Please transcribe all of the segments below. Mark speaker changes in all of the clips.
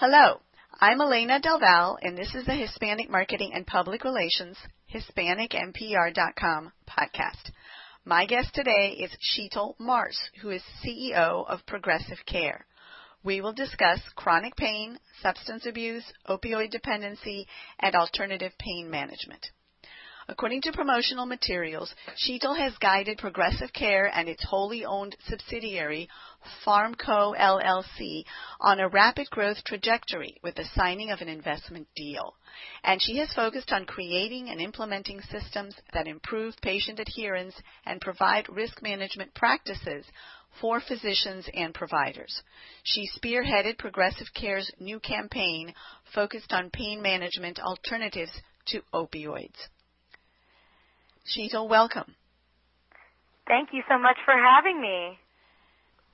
Speaker 1: Hello, I'm Elena Del Valle, and this is the Hispanic Marketing and Public Relations HispanicMPR.com podcast. My guest today is Shital Mars, who is CEO of Progressive Care. We will discuss chronic pain, substance abuse, opioid dependency, and alternative pain management. According to promotional materials, Shital has guided Progressive Care and its wholly owned subsidiary, Pharmco LLC, on a rapid growth trajectory with the signing of an investment deal. And she has focused on creating and implementing systems that improve patient adherence and provide risk management practices for physicians and providers. She spearheaded Progressive Care's new campaign focused on pain management alternatives to opioids. Shital, welcome.
Speaker 2: Thank you so much for having me.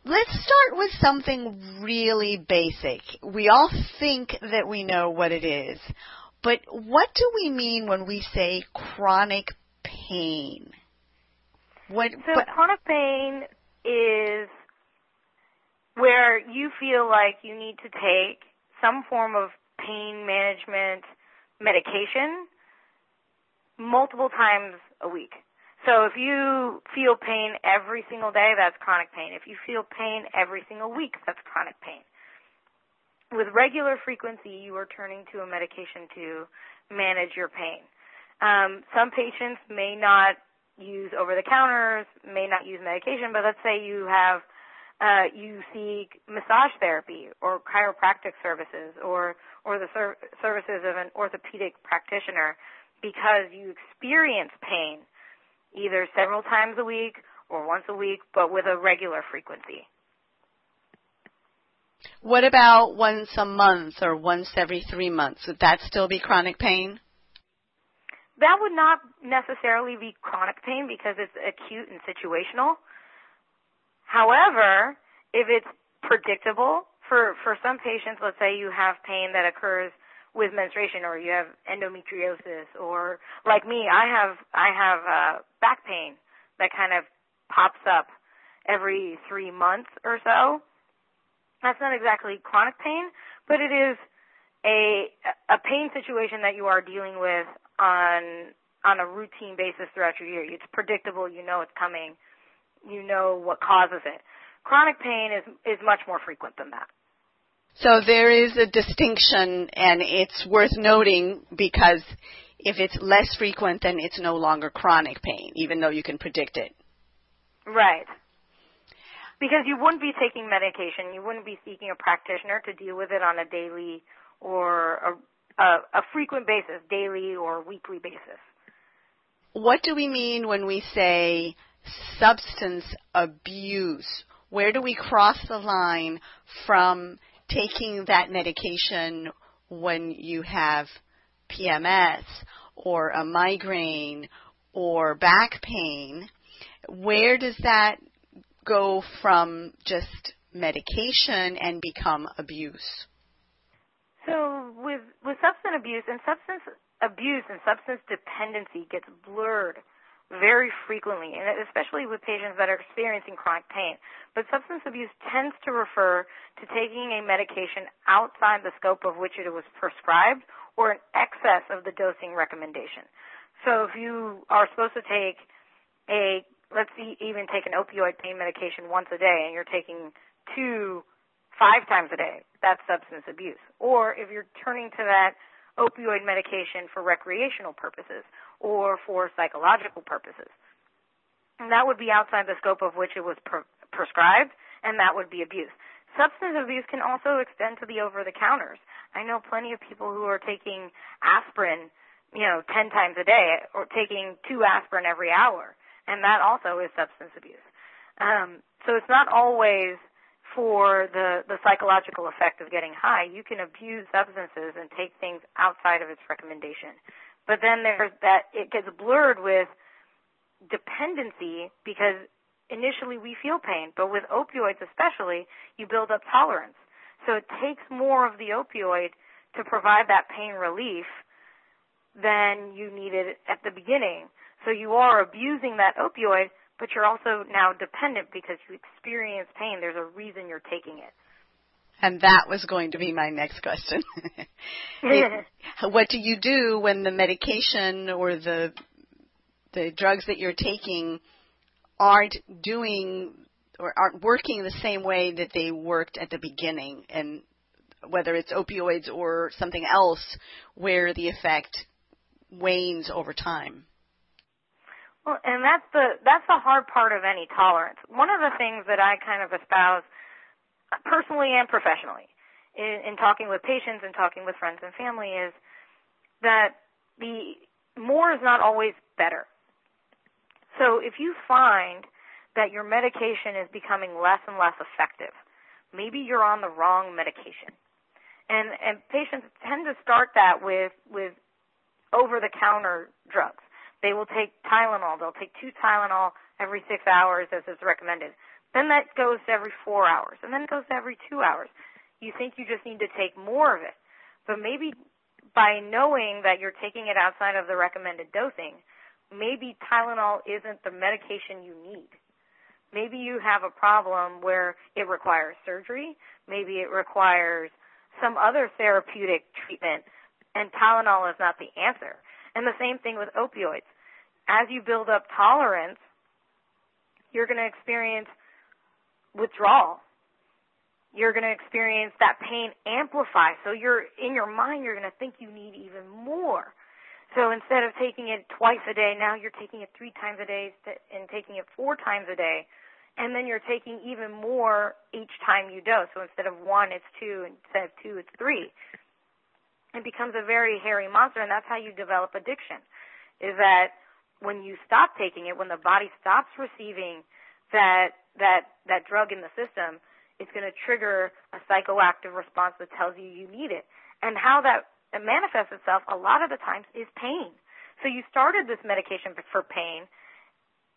Speaker 1: Let's start with something really basic. We all think that we know what it is, but what do we mean when we say chronic pain?
Speaker 2: What, so but, chronic pain is where you feel like you need to take some form of pain management medication multiple times a week. So if you feel pain every single day, that's chronic pain. If you feel pain every single week, that's chronic pain. With regular frequency, you are turning to a medication to manage your pain. Um, some patients may not use over the counters, may not use medication, but let's say you have uh, you seek massage therapy or chiropractic services or or the ser- services of an orthopedic practitioner because you experience pain either several times a week or once a week, but with a regular frequency.
Speaker 1: What about once a month or once every three months? Would that still be chronic pain?
Speaker 2: That would not necessarily be chronic pain because it's acute and situational. However, if it's predictable, for, for some patients, let's say you have pain that occurs with menstruation or you have endometriosis or like me, I have I have uh back pain that kind of pops up every 3 months or so. That's not exactly chronic pain, but it is a a pain situation that you are dealing with on on a routine basis throughout your year. It's predictable, you know it's coming, you know what causes it. Chronic pain is is much more frequent than that.
Speaker 1: So there is a distinction, and it's worth noting because if it's less frequent, then it's no longer chronic pain, even though you can predict it.
Speaker 2: Right. Because you wouldn't be taking medication, you wouldn't be seeking a practitioner to deal with it on a daily or a, a, a frequent basis, daily or weekly basis.
Speaker 1: What do we mean when we say substance abuse? Where do we cross the line from taking that medication when you have PMS or a migraine or back pain, where does that go from just medication and become abuse?
Speaker 2: So with with substance abuse and substance abuse and substance dependency gets blurred very frequently, and especially with patients that are experiencing chronic pain. But substance abuse tends to refer to taking a medication outside the scope of which it was prescribed or in excess of the dosing recommendation. So if you are supposed to take a, let's see, even take an opioid pain medication once a day and you're taking two five times a day, that's substance abuse. Or if you're turning to that opioid medication for recreational purposes or for psychological purposes. And that would be outside the scope of which it was pre- prescribed, and that would be abuse. Substance abuse can also extend to the over the counters. I know plenty of people who are taking aspirin, you know, 10 times a day or taking two aspirin every hour, and that also is substance abuse. Um, so it's not always for the, the psychological effect of getting high. You can abuse substances and take things outside of its recommendation. But then there's that it gets blurred with dependency because initially we feel pain, but with opioids especially, you build up tolerance. So it takes more of the opioid to provide that pain relief than you needed at the beginning. So you are abusing that opioid, but you're also now dependent because you experience pain. There's a reason you're taking it.
Speaker 1: And that was going to be my next question. it, what do you do when the medication or the the drugs that you're taking aren't doing or aren't working the same way that they worked at the beginning and whether it's opioids or something else where the effect wanes over time.
Speaker 2: Well, and that's the that's the hard part of any tolerance. One of the things that I kind of espouse personally and professionally in, in talking with patients and talking with friends and family is that the more is not always better. So if you find that your medication is becoming less and less effective, maybe you're on the wrong medication. And and patients tend to start that with with over the counter drugs. They will take Tylenol. They'll take two Tylenol every six hours as is recommended. Then that goes every four hours, and then it goes every two hours. You think you just need to take more of it, but maybe by knowing that you're taking it outside of the recommended dosing, maybe Tylenol isn't the medication you need. Maybe you have a problem where it requires surgery. Maybe it requires some other therapeutic treatment, and Tylenol is not the answer. And the same thing with opioids. As you build up tolerance, you're going to experience withdrawal. You're going to experience that pain amplify. So you're in your mind, you're going to think you need even more. So instead of taking it twice a day, now you're taking it three times a day and taking it four times a day. And then you're taking even more each time you dose. So instead of one, it's two. Instead of two, it's three. It becomes a very hairy monster, and that's how you develop addiction. Is that when you stop taking it, when the body stops receiving that that that drug in the system, it's going to trigger a psychoactive response that tells you you need it. And how that manifests itself a lot of the times is pain. So you started this medication for pain.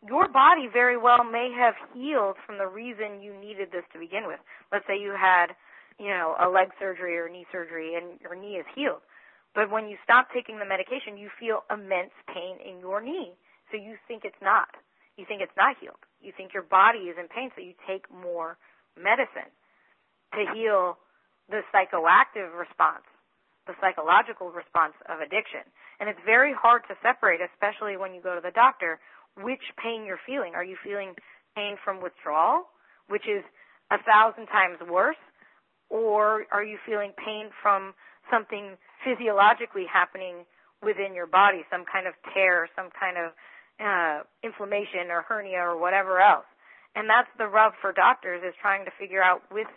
Speaker 2: Your body very well may have healed from the reason you needed this to begin with. Let's say you had, you know, a leg surgery or knee surgery and your knee is healed. But when you stop taking the medication, you feel immense pain in your knee. So you think it's not. You think it's not healed. You think your body is in pain, so you take more medicine to heal the psychoactive response, the psychological response of addiction. And it's very hard to separate, especially when you go to the doctor, which pain you're feeling. Are you feeling pain from withdrawal, which is a thousand times worse, or are you feeling pain from something physiologically happening within your body, some kind of tear, some kind of uh, inflammation or hernia or whatever else. And that's the rub for doctors is trying to figure out with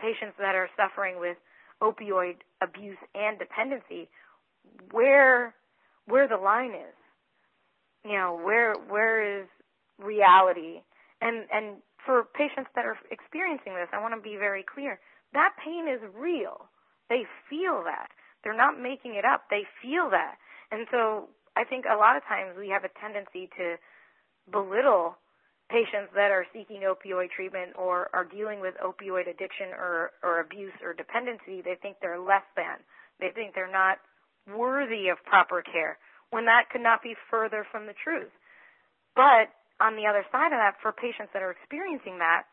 Speaker 2: patients that are suffering with opioid abuse and dependency where where the line is. You know, where where is reality? And and for patients that are experiencing this, I want to be very clear. That pain is real. They feel that. They're not making it up. They feel that. And so I think a lot of times we have a tendency to belittle patients that are seeking opioid treatment or are dealing with opioid addiction or, or abuse or dependency. They think they're less than. They think they're not worthy of proper care when that could not be further from the truth. But on the other side of that, for patients that are experiencing that,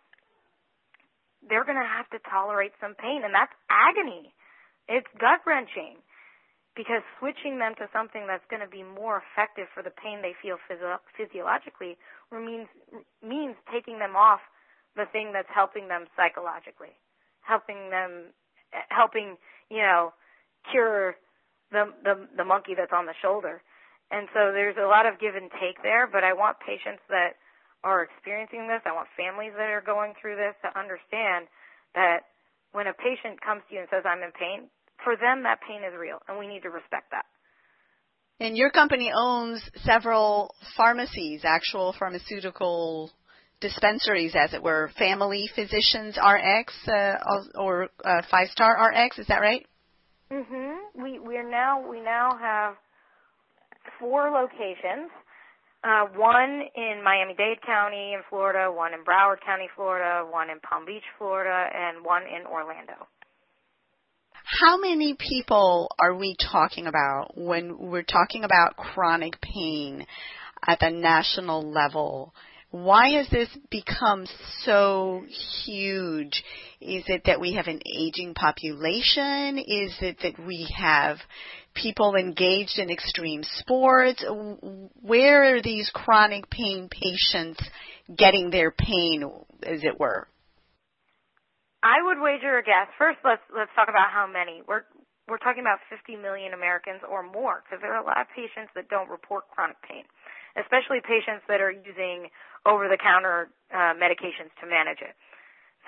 Speaker 2: they're going to have to tolerate some pain, and that's agony. It's gut wrenching because switching them to something that's going to be more effective for the pain they feel physio- physiologically means means taking them off the thing that's helping them psychologically, helping them, helping you know, cure the the the monkey that's on the shoulder. And so there's a lot of give and take there, but I want patients that are experiencing this, I want families that are going through this to understand that when a patient comes to you and says, I'm in pain, for them that pain is real and we need to respect that.
Speaker 1: And your company owns several pharmacies, actual pharmaceutical dispensaries, as it were, Family Physicians RX uh, or uh, Five Star RX. Is that right?
Speaker 2: Mhm. We we are now we now have four locations. Uh, one in Miami-Dade County in Florida, one in Broward County, Florida, one in Palm Beach, Florida, and one in Orlando.
Speaker 1: How many people are we talking about when we're talking about chronic pain at the national level? Why has this become so huge? Is it that we have an aging population? Is it that we have people engaged in extreme sports? Where are these chronic pain patients getting their pain, as it were?
Speaker 2: I would wager a guess. First, let's let's talk about how many. We're we're talking about 50 million Americans or more because there are a lot of patients that don't report chronic pain, especially patients that are using over-the-counter uh, medications to manage it.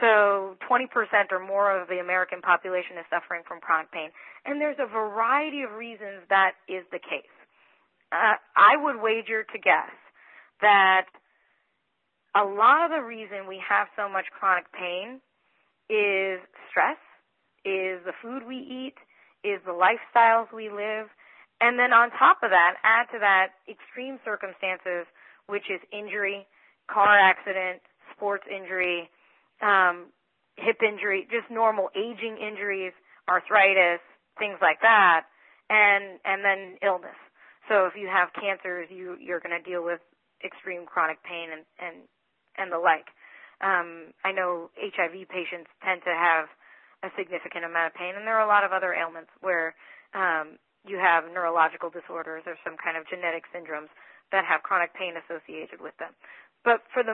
Speaker 2: So 20% or more of the American population is suffering from chronic pain. And there's a variety of reasons that is the case. Uh, I would wager to guess that a lot of the reason we have so much chronic pain is stress, is the food we eat, is the lifestyles we live, and then on top of that, add to that extreme circumstances, which is injury, car accident, sports injury, um, hip injury, just normal aging injuries, arthritis, things like that, and and then illness. So if you have cancers, you you're going to deal with extreme chronic pain and and and the like. Um, I know HIV patients tend to have a significant amount of pain, and there are a lot of other ailments where um, you have neurological disorders or some kind of genetic syndromes that have chronic pain associated with them. But for the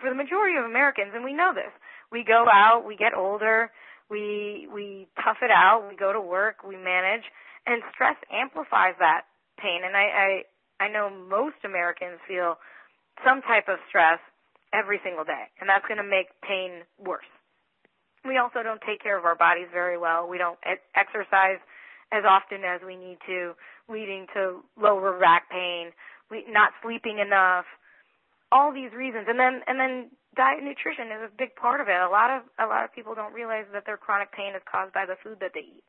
Speaker 2: for the majority of Americans, and we know this, we go out, we get older, we we tough it out, we go to work, we manage, and stress amplifies that pain. And I I, I know most Americans feel some type of stress every single day, and that's going to make pain worse. We also don't take care of our bodies very well. We don't exercise as often as we need to, leading to lower back pain, we, not sleeping enough, all these reasons. And then, and then diet and nutrition is a big part of it. A lot of, a lot of people don't realize that their chronic pain is caused by the food that they eat.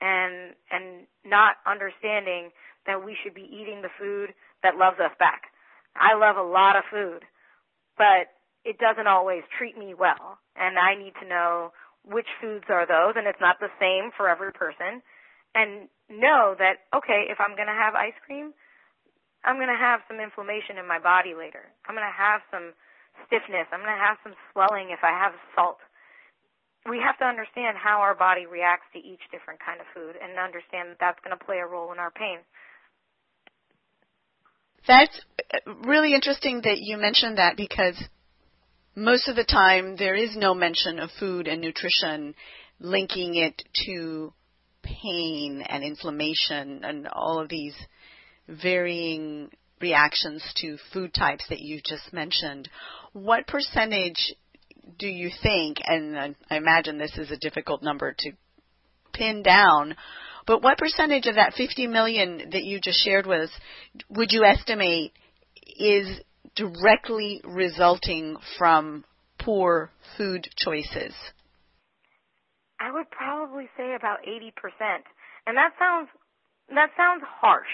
Speaker 2: And, and not understanding that we should be eating the food that loves us back. I love a lot of food, but it doesn't always treat me well. And I need to know which foods are those, and it's not the same for every person. And know that, okay, if I'm going to have ice cream, I'm going to have some inflammation in my body later. I'm going to have some stiffness. I'm going to have some swelling if I have salt. We have to understand how our body reacts to each different kind of food and understand that that's going to play a role in our pain.
Speaker 1: That's uh, really interesting that you mentioned that because most of the time there is no mention of food and nutrition linking it to pain and inflammation and all of these varying reactions to food types that you just mentioned. What percentage do you think, and I imagine this is a difficult number to pin down, but what percentage of that 50 million that you just shared with us would you estimate is directly resulting from poor food choices?
Speaker 2: I would probably say about 80%. And that sounds that sounds harsh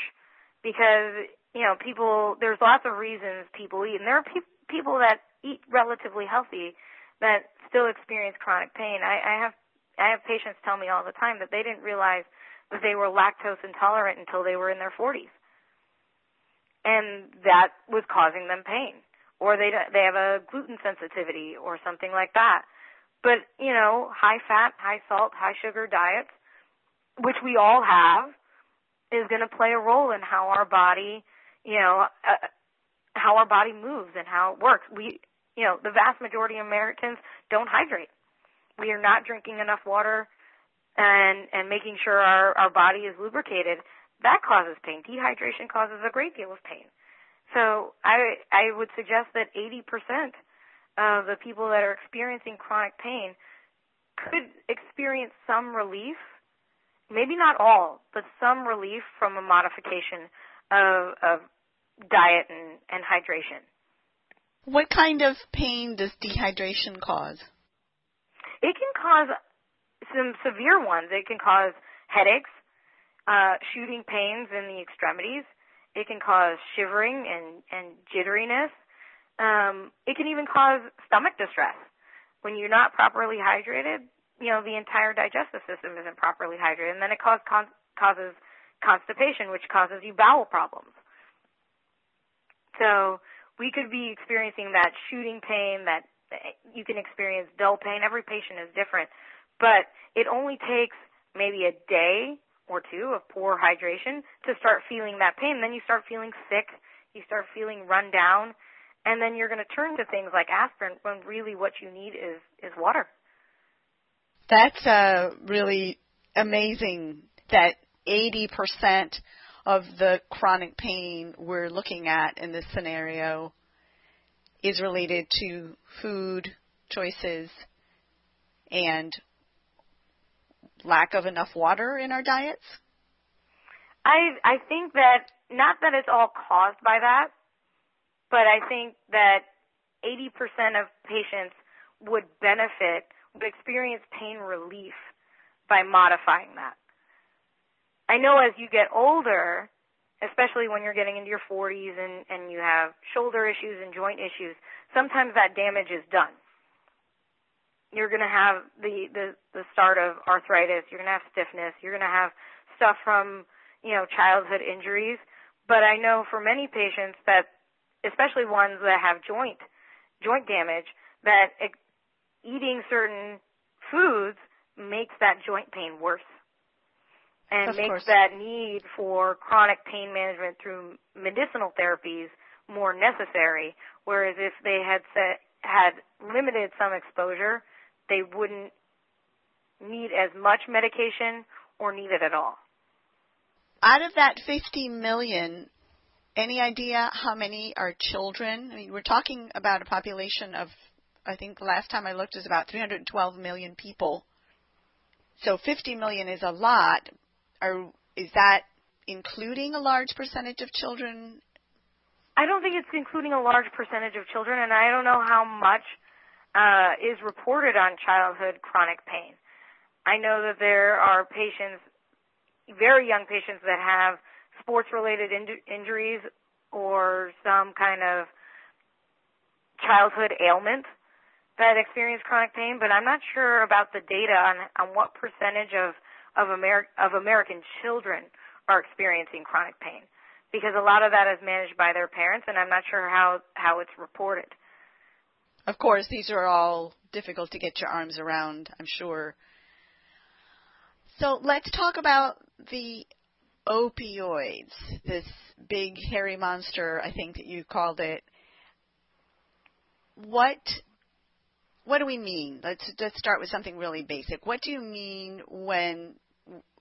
Speaker 2: because, you know, people there's lots of reasons people eat and there are pe- people that eat relatively healthy that still experience chronic pain. I, I have I have patients tell me all the time that they didn't realize that they were lactose intolerant until they were in their 40s and that was causing them pain. Or they they have a gluten sensitivity or something like that. But you know high fat high salt high sugar diets which we all have is going to play a role in how our body you know uh, how our body moves and how it works we you know the vast majority of americans don't hydrate we are not drinking enough water and and making sure our our body is lubricated that causes pain. Dehydration causes a great deal of pain. So I I would suggest that 80% of the people that are experiencing chronic pain could experience some relief, maybe not all, but some relief from a modification of, of diet and, and hydration.
Speaker 1: What kind of pain does dehydration cause?
Speaker 2: It can cause some severe ones. It can cause headaches, uh, shooting pains in the extremities. It can cause shivering and, and jitteriness. Um, it can even cause stomach distress. When you're not properly hydrated, you know, the entire digestive system isn't properly hydrated, and then it cause, con- causes constipation, which causes you bowel problems. So we could be experiencing that shooting pain, that you can experience dull pain. Every patient is different, but it only takes maybe a day or two of poor hydration to start feeling that pain. Then you start feeling sick, you start feeling run down, and then you're going to turn to things like aspirin when really what you need is is water.
Speaker 1: That's uh, really amazing that 80% of the chronic pain we're looking at in this scenario is related to food choices and lack of enough water in our diets?
Speaker 2: I I think that not that it's all caused by that, but I think that 80% of patients would benefit, experience pain relief by modifying that. I know as you get older, especially when you're getting into your 40s and, and you have shoulder issues and joint issues, sometimes that damage is done. You're going to have the, the, the start of arthritis. You're going to have stiffness. You're going to have stuff from, you know, childhood injuries. But I know for many patients that, especially ones that have joint, joint damage, that it, eating certain foods makes that joint pain worse and
Speaker 1: of
Speaker 2: makes
Speaker 1: course.
Speaker 2: that need for chronic pain management through medicinal therapies more necessary. Whereas if they had set, had limited some exposure, they wouldn't need as much medication or need it at all.
Speaker 1: Out of that 50 million, any idea how many are children? I mean, we're talking about a population of, I think the last time I looked was about 312 million people. So 50 million is a lot. Are, is that including a large percentage of children?
Speaker 2: I don't think it's including a large percentage of children, and I don't know how much uh, is reported on childhood chronic pain. I know that there are patients, very young patients, that have sports related in- injuries or some kind of childhood ailment that experience chronic pain, but I'm not sure about the data on, on what percentage of of, Amer- of American children are experiencing chronic pain because a lot of that is managed by their parents, and I'm not sure how how it's reported.
Speaker 1: Of course, these are all difficult to get your arms around, I'm sure. So let's talk about the opioids, this big hairy monster, I think that you called it. What what do we mean? Let's let's start with something really basic. What do you mean when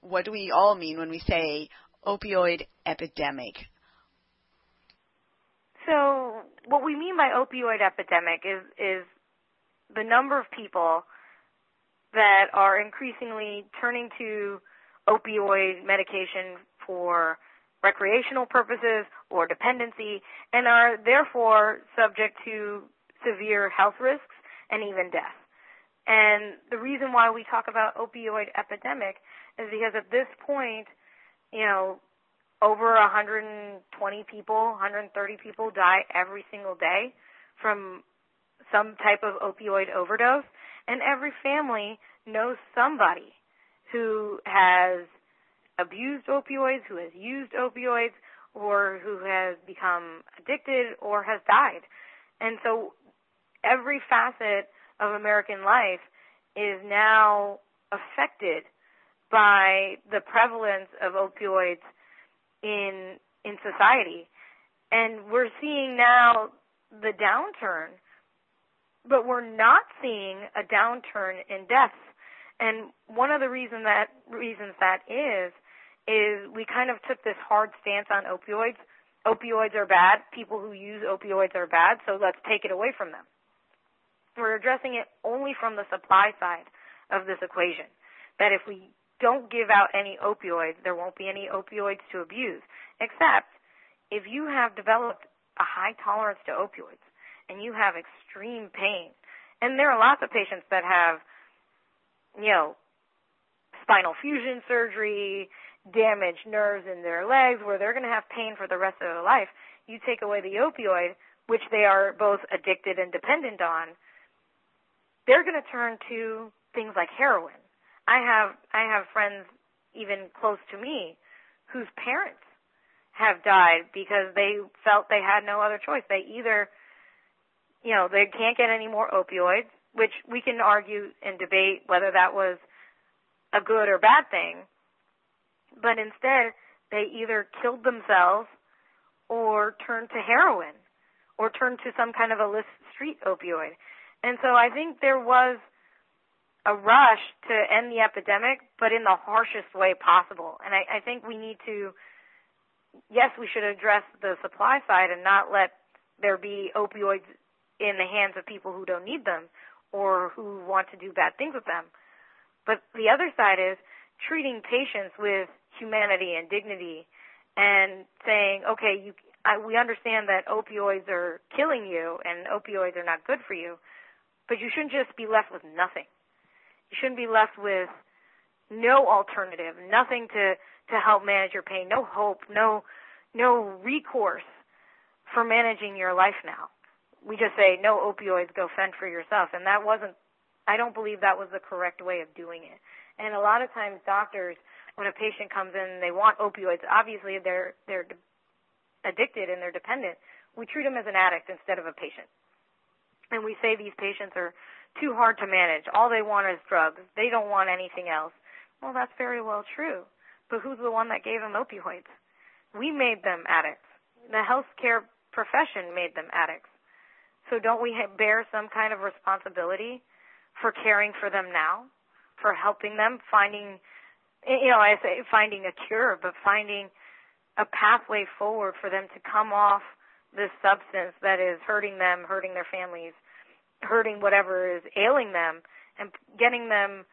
Speaker 1: what do we all mean when we say opioid epidemic?
Speaker 2: So, what we mean by opioid epidemic is is the number of people that are increasingly turning to opioid medication for recreational purposes or dependency and are therefore subject to severe health risks and even death. And the reason why we talk about opioid epidemic is because at this point, you know, over 120 people, 130 people die every single day from some type of opioid overdose, and every family knows somebody who has abused opioids, who has used opioids, or who has become addicted or has died. And so every facet of American life is now affected by the prevalence of opioids in in society. And we're seeing now the downturn, but we're not seeing a downturn in deaths. And one of the reason that reasons that is is we kind of took this hard stance on opioids. Opioids are bad. People who use opioids are bad, so let's take it away from them. We're addressing it only from the supply side of this equation. That if we don't give out any opioids, there won't be any opioids to abuse. Except if you have developed a high tolerance to opioids and you have extreme pain, and there are lots of patients that have, you know, spinal fusion surgery, damaged nerves in their legs where they're going to have pain for the rest of their life. You take away the opioid, which they are both addicted and dependent on, they're going to turn to things like heroin. I have I have friends even close to me whose parents have died because they felt they had no other choice. They either you know, they can't get any more opioids, which we can argue and debate whether that was a good or bad thing. But instead, they either killed themselves or turned to heroin or turned to some kind of illicit street opioid. And so I think there was a rush to end the epidemic, but in the harshest way possible. And I, I think we need to, yes, we should address the supply side and not let there be opioids in the hands of people who don't need them or who want to do bad things with them. But the other side is treating patients with humanity and dignity and saying, okay, you, I, we understand that opioids are killing you and opioids are not good for you, but you shouldn't just be left with nothing. You shouldn't be left with no alternative, nothing to to help manage your pain, no hope, no no recourse for managing your life now. We just say no opioids, go fend for yourself, and that wasn't. I don't believe that was the correct way of doing it. And a lot of times, doctors, when a patient comes in, they want opioids. Obviously, they're they're addicted and they're dependent. We treat them as an addict instead of a patient, and we say these patients are too hard to manage. All they want is drugs. They don't want anything else. Well, that's very well true. But who's the one that gave them opioids? We made them addicts. The healthcare profession made them addicts. So don't we bear some kind of responsibility for caring for them now, for helping them, finding, you know, I say finding a cure, but finding a pathway forward for them to come off this substance that is hurting them, hurting their families, hurting whatever is ailing them and getting them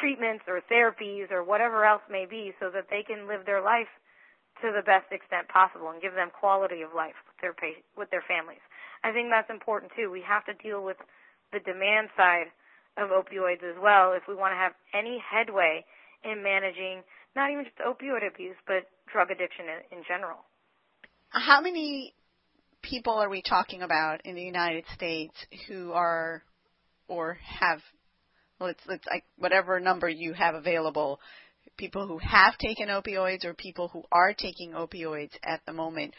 Speaker 2: treatments or therapies or whatever else may be so that they can live their life to the best extent possible and give them quality of life with their with their families. I think that's important too. We have to deal with the demand side of opioids as well if we want to have any headway in managing not even just opioid abuse but drug addiction in, in general.
Speaker 1: How many people are we talking about in the United States who are or have it's like whatever number you have available people who have taken opioids or people who are taking opioids at the moment?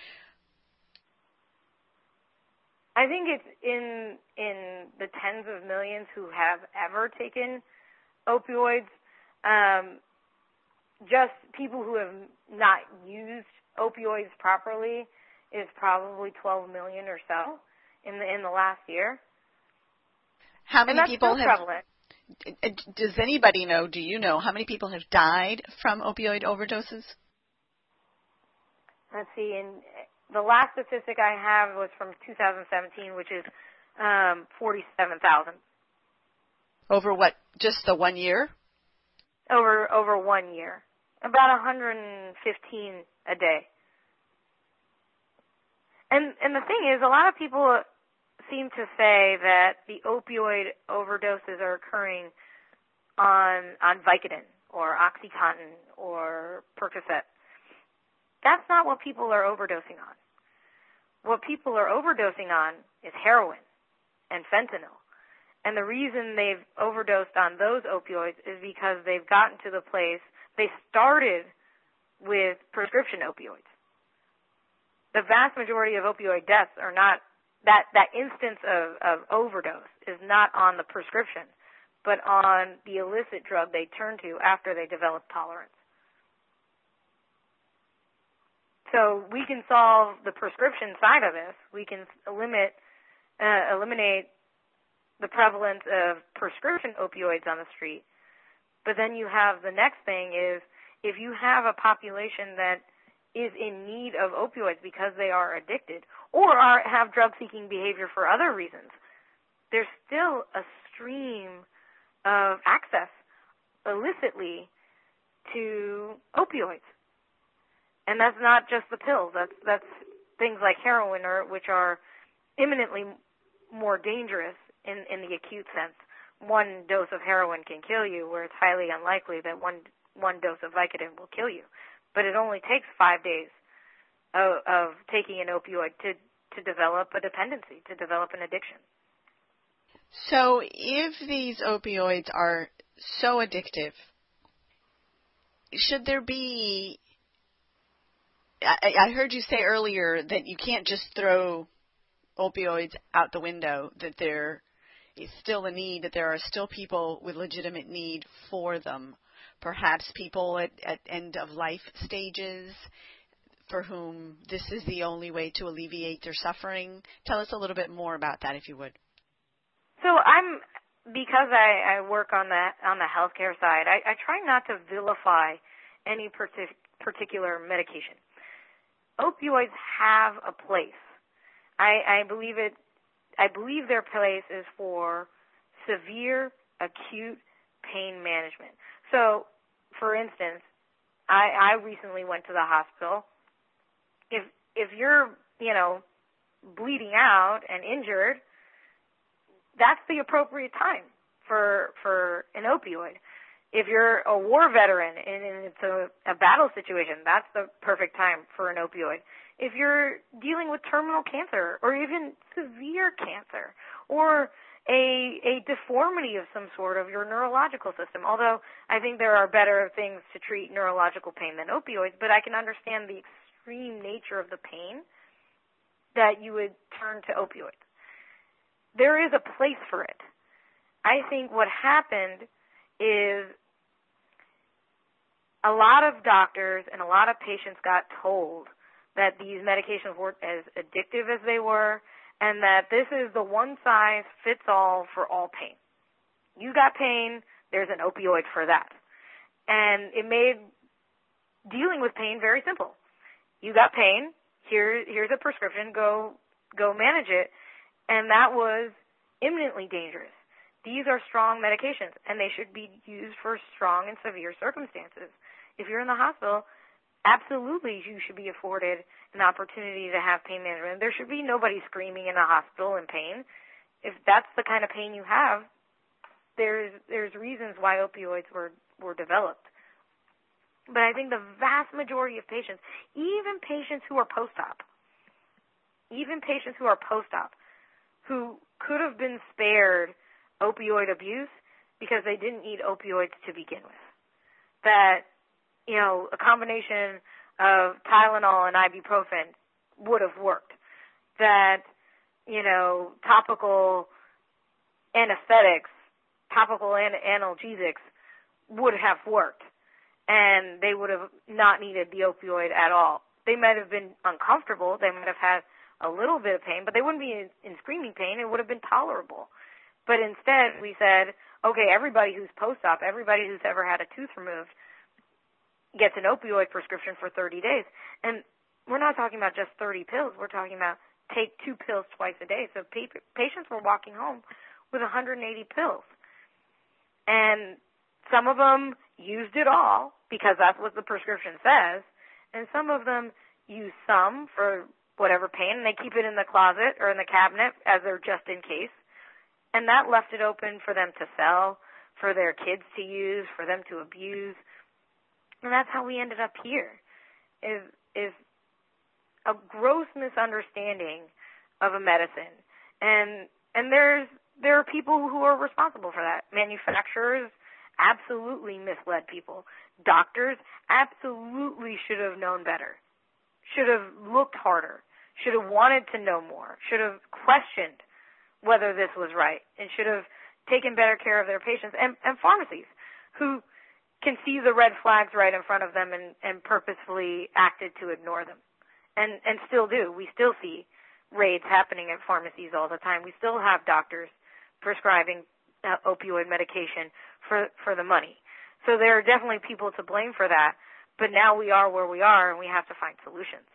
Speaker 2: I think it's in in the tens of millions who have ever taken opioids. Um just people who have not used opioids properly is probably 12 million or so in the in the last year.
Speaker 1: How many people have?
Speaker 2: Prevalent.
Speaker 1: Does anybody know? Do you know how many people have died from opioid overdoses?
Speaker 2: Let's see. In the last statistic I have was from 2017, which is um, 47,000.
Speaker 1: Over what? Just the one year?
Speaker 2: Over over one year, about 115 a day. And and the thing is, a lot of people seem to say that the opioid overdoses are occurring on on Vicodin or OxyContin or Percocet. That's not what people are overdosing on. What people are overdosing on is heroin and fentanyl. And the reason they've overdosed on those opioids is because they've gotten to the place they started with prescription opioids the vast majority of opioid deaths are not that that instance of, of overdose is not on the prescription, but on the illicit drug they turn to after they develop tolerance. So we can solve the prescription side of this. We can limit uh, eliminate the prevalence of prescription opioids on the street. But then you have the next thing is if you have a population that is in need of opioids because they are addicted or are, have drug seeking behavior for other reasons, there's still a stream of access illicitly to opioids. And that's not just the pills. That's that's things like heroin or which are imminently more dangerous in, in the acute sense. One dose of heroin can kill you, where it's highly unlikely that one one dose of Vicodin will kill you but it only takes five days of, of taking an opioid to to develop a dependency, to develop an addiction.
Speaker 1: So, if these opioids are so addictive, should there be? I, I heard you say earlier that you can't just throw opioids out the window, that there is still a need, that there are still people with legitimate need for them. Perhaps people at, at end of life stages for whom this is the only way to alleviate their suffering. Tell us a little bit more about that, if you would.
Speaker 2: So I'm because I, I work on the on the healthcare side. I, I try not to vilify any partic- particular medication. Opioids have a place. I, I believe it. I believe their place is for severe acute pain management. So, for instance, I, I recently went to the hospital. If if you're you know bleeding out and injured, that's the appropriate time for for an opioid. If you're a war veteran and it's a, a battle situation, that's the perfect time for an opioid. If you're dealing with terminal cancer or even severe cancer or a a deformity of some sort of your neurological system. Although I think there are better things to treat neurological pain than opioids, but I can understand the extreme nature of the pain that you would turn to opioids. There is a place for it. I think what happened is a lot of doctors and a lot of patients got told that these medications weren't as addictive as they were and that this is the one size fits all for all pain. You got pain, there's an opioid for that. And it made dealing with pain very simple. You got pain, here here's a prescription, go go manage it. And that was imminently dangerous. These are strong medications and they should be used for strong and severe circumstances. If you're in the hospital, absolutely you should be afforded an opportunity to have pain management. There should be nobody screaming in a hospital in pain. If that's the kind of pain you have, there's there's reasons why opioids were were developed. But I think the vast majority of patients, even patients who are post-op, even patients who are post-op, who could have been spared opioid abuse because they didn't need opioids to begin with, that you know, a combination of Tylenol and ibuprofen would have worked. That, you know, topical anesthetics, topical an- analgesics would have worked. And they would have not needed the opioid at all. They might have been uncomfortable. They might have had a little bit of pain, but they wouldn't be in, in screaming pain. It would have been tolerable. But instead, we said, okay, everybody who's post-op, everybody who's ever had a tooth removed, gets an opioid prescription for 30 days. And we're not talking about just 30 pills. We're talking about take two pills twice a day. So pa- patients were walking home with 180 pills. And some of them used it all because that's what the prescription says. And some of them use some for whatever pain and they keep it in the closet or in the cabinet as their just in case. And that left it open for them to sell, for their kids to use, for them to abuse and that's how we ended up here. Is is a gross misunderstanding of a medicine. And and there's there are people who are responsible for that. Manufacturers absolutely misled people. Doctors absolutely should have known better. Should have looked harder. Should have wanted to know more. Should have questioned whether this was right and should have taken better care of their patients and, and pharmacies who can see the red flags right in front of them and, and purposefully acted to ignore them. And, and still do. We still see raids happening at pharmacies all the time. We still have doctors prescribing uh, opioid medication for, for the money. So there are definitely people to blame for that. But now we are where we are and we have to find solutions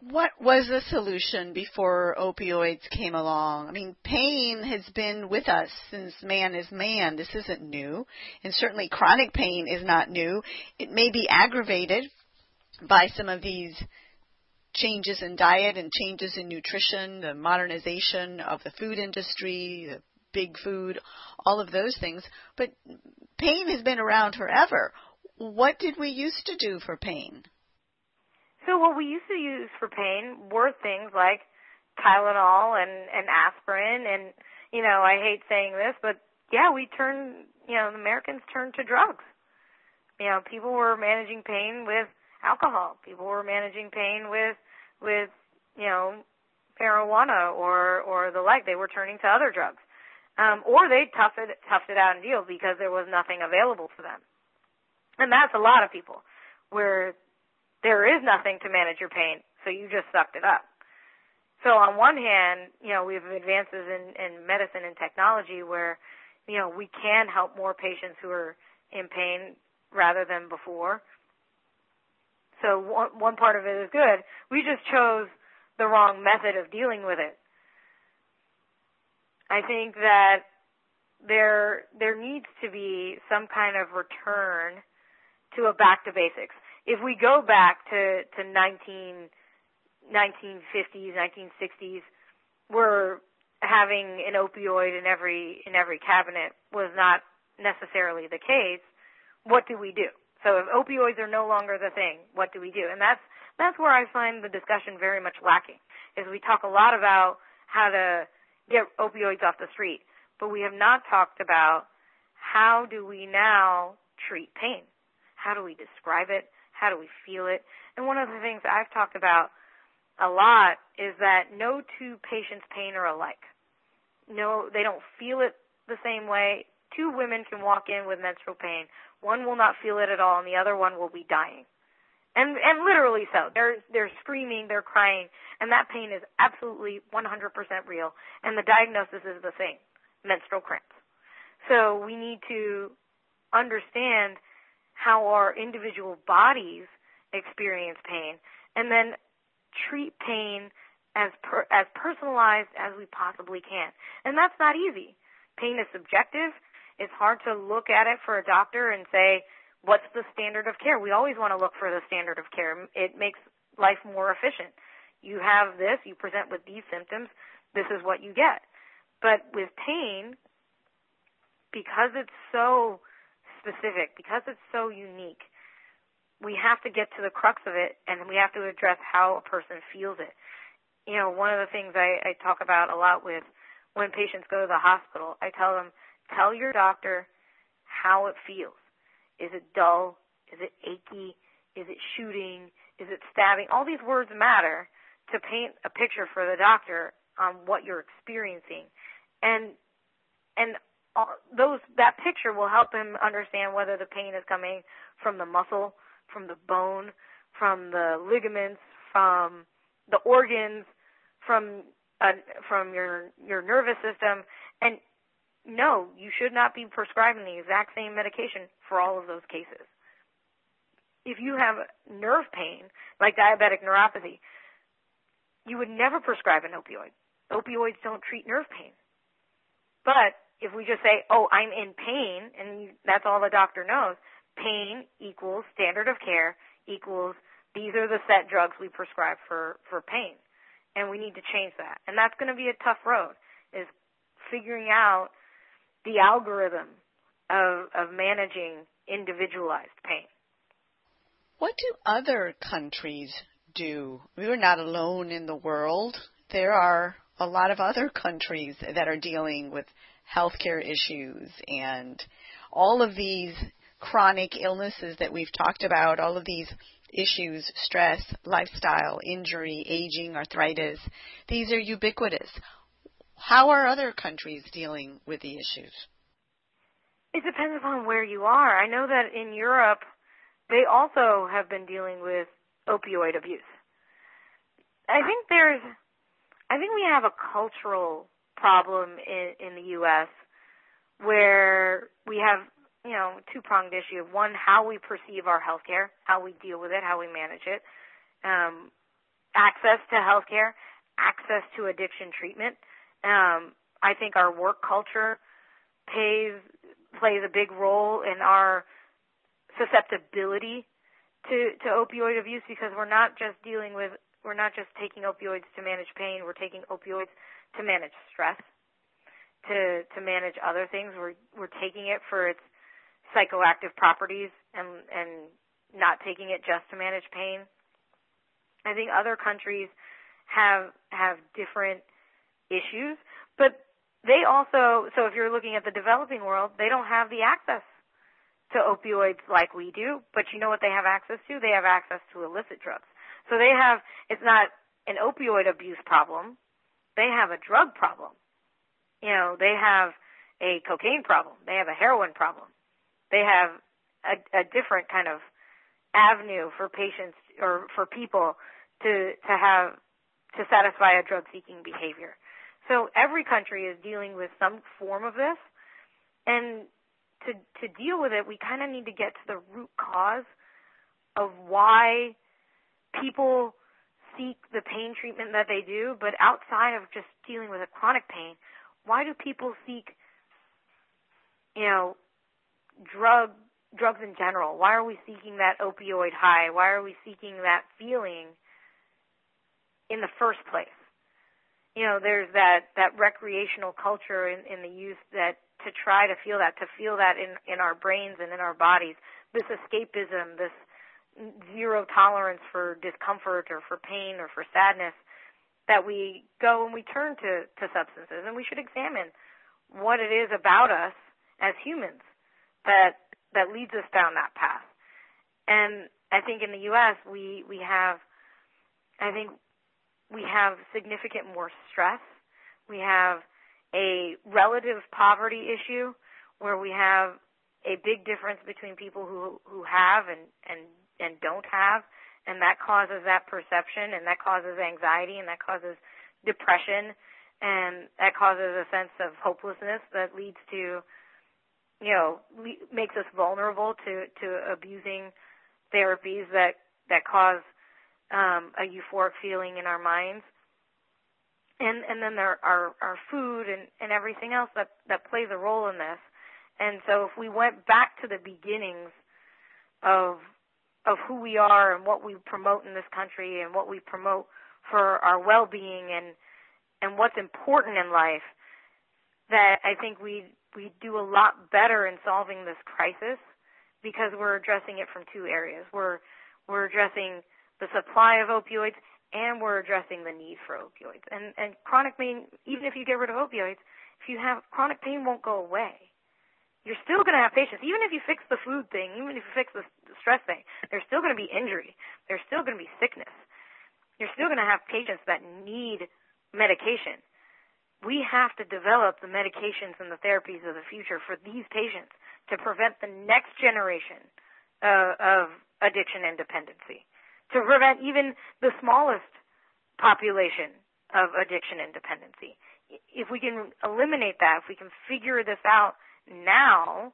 Speaker 1: what was the solution before opioids came along? I mean, pain has been with us since man is man. This isn't new. And certainly chronic pain is not new. It may be aggravated by some of these changes in diet and changes in nutrition, the modernization of the food industry, the big food, all of those things. But pain has been around forever. What did we used to do for pain?
Speaker 2: So what we used to use for pain were things like Tylenol and, and aspirin and, you know, I hate saying this, but yeah, we turned, you know, the Americans turned to drugs. You know, people were managing pain with alcohol. People were managing pain with, with, you know, marijuana or or the like. They were turning to other drugs, um, or they toughed it toughed it out and deal because there was nothing available to them. And that's a lot of people where there is nothing to manage your pain, so you just sucked it up. So on one hand, you know, we have advances in, in medicine and technology where, you know, we can help more patients who are in pain rather than before. So one, one part of it is good. We just chose the wrong method of dealing with it. I think that there there needs to be some kind of return to a back to basics. If we go back to to 19 1950s, 1960s, where having an opioid in every in every cabinet was not necessarily the case. What do we do? So if opioids are no longer the thing, what do we do? And that's that's where I find the discussion very much lacking. Is we talk a lot about how to get opioids off the street, but we have not talked about how do we now treat pain? How do we describe it? How do we feel it? And one of the things I've talked about a lot is that no two patients' pain are alike. No, they don't feel it the same way. Two women can walk in with menstrual pain. One will not feel it at all, and the other one will be dying. And and literally so. They're they're screaming, they're crying, and that pain is absolutely 100% real. And the diagnosis is the same: menstrual cramps. So we need to understand how our individual bodies experience pain, and then treat pain as per, as personalized as we possibly can. And that's not easy. Pain is subjective. It's hard to look at it for a doctor and say, what's the standard of care? We always want to look for the standard of care. It makes life more efficient. You have this, you present with these symptoms, this is what you get. But with pain, because it's so specific, because it's so unique, we have to get to the crux of it and we have to address how a person feels it. You know, one of the things I, I talk about a lot with when patients go to the hospital, I tell them, tell your doctor how it feels. Is it dull? Is it achy? Is it shooting? Is it stabbing? All these words matter to paint a picture for the doctor on what you're experiencing. And, and those, that picture will help him understand whether the pain is coming from the muscle, from the bone, from the ligaments, from the organs, from uh, from your your nervous system, and no, you should not be prescribing the exact same medication for all of those cases. If you have nerve pain, like diabetic neuropathy, you would never prescribe an opioid. Opioids don't treat nerve pain. But if we just say, oh, I'm in pain, and that's all the doctor knows, pain equals standard of care equals these are the set drugs we prescribe for, for pain. And we need to change that. And that's going to be a tough road, is figuring out the algorithm of, of managing individualized pain.
Speaker 1: What do other countries do? We are not alone in the world. There are a lot of other countries that are dealing with healthcare issues and all of these chronic illnesses that we've talked about, all of these issues, stress, lifestyle, injury, aging, arthritis, these are ubiquitous. How are other countries dealing with the issues?
Speaker 2: It depends upon where you are. I know that in Europe, they also have been dealing with opioid abuse. I think there's, I think we have a cultural problem in, in the U.S. where we have you know, two pronged issue. One, how we perceive our healthcare, how we deal with it, how we manage it, um, access to healthcare, access to addiction treatment. Um, I think our work culture pays plays a big role in our susceptibility to to opioid abuse because we're not just dealing with we're not just taking opioids to manage pain, we're taking opioids to manage stress, to to manage other things. We're we're taking it for its psychoactive properties and and not taking it just to manage pain. I think other countries have have different issues, but they also so if you're looking at the developing world, they don't have the access to opioids like we do, but you know what they have access to? They have access to illicit drugs. So they have it's not an opioid abuse problem they have a drug problem. You know, they have a cocaine problem. They have a heroin problem. They have a, a different kind of avenue for patients or for people to to have to satisfy a drug seeking behavior. So every country is dealing with some form of this and to to deal with it we kind of need to get to the root cause of why people seek the pain treatment that they do, but outside of just dealing with a chronic pain, why do people seek you know drug drugs in general? Why are we seeking that opioid high? Why are we seeking that feeling in the first place? You know, there's that, that recreational culture in, in the youth that to try to feel that, to feel that in, in our brains and in our bodies, this escapism, this zero tolerance for discomfort or for pain or for sadness, that we go and we turn to, to substances. And we should examine what it is about us as humans that that leads us down that path. And I think in the U.S. we we have, I think we have significant more stress. We have a relative poverty issue where we have a big difference between people who who have and and and don't have and that causes that perception and that causes anxiety and that causes depression and that causes a sense of hopelessness that leads to you know le- makes us vulnerable to to abusing therapies that that cause um, a euphoric feeling in our minds. And and then there are our food and and everything else that that plays a role in this. And so if we went back to the beginnings of of who we are and what we promote in this country and what we promote for our well-being and and what's important in life, that I think we we do a lot better in solving this crisis because we're addressing it from two areas. We're we're addressing the supply of opioids and we're addressing the need for opioids. And and chronic pain, even if you get rid of opioids, if you have chronic pain won't go away. You're still going to have patients, even if you fix the food thing, even if you fix the, stress thing. There's still going to be injury. There's still going to be sickness. You're still going to have patients that need medication we have to develop the medications and the therapies of the future for these patients to prevent the next generation uh, of addiction and dependency, to prevent even the smallest population of addiction and dependency. If we can eliminate that, if we can figure this out now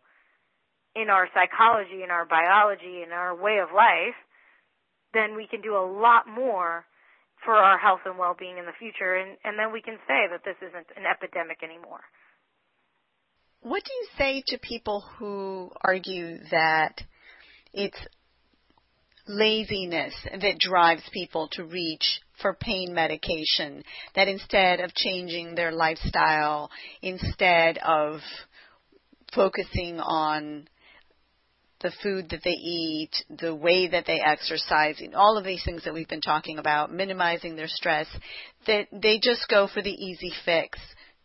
Speaker 2: in our psychology, in our biology, in our way of life, then we can do a lot more for our health and well-being in the future, and, and then we can say that this isn't an epidemic anymore.
Speaker 1: What do you say to people who argue that it's laziness that drives people to reach for pain medication, that instead of changing their lifestyle, instead of focusing on the food that they eat, the way that they exercise, all of these things that we've been talking about, minimizing their stress, that they just go for the easy fix.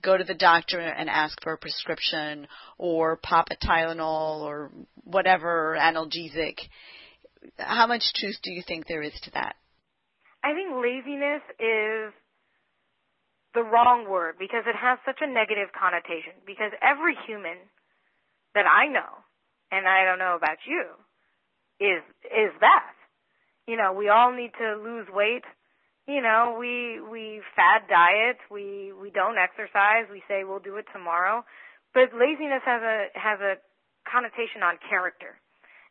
Speaker 1: Go to the doctor and ask for a prescription or pop a Tylenol or whatever analgesic. How much truth do you think there is to that?
Speaker 2: I think laziness is the wrong word because it has such a negative connotation. Because every human that I know and I don't know about you, is is that. You know, we all need to lose weight. You know, we we fad diet, we we don't exercise, we say we'll do it tomorrow. But laziness has a has a connotation on character.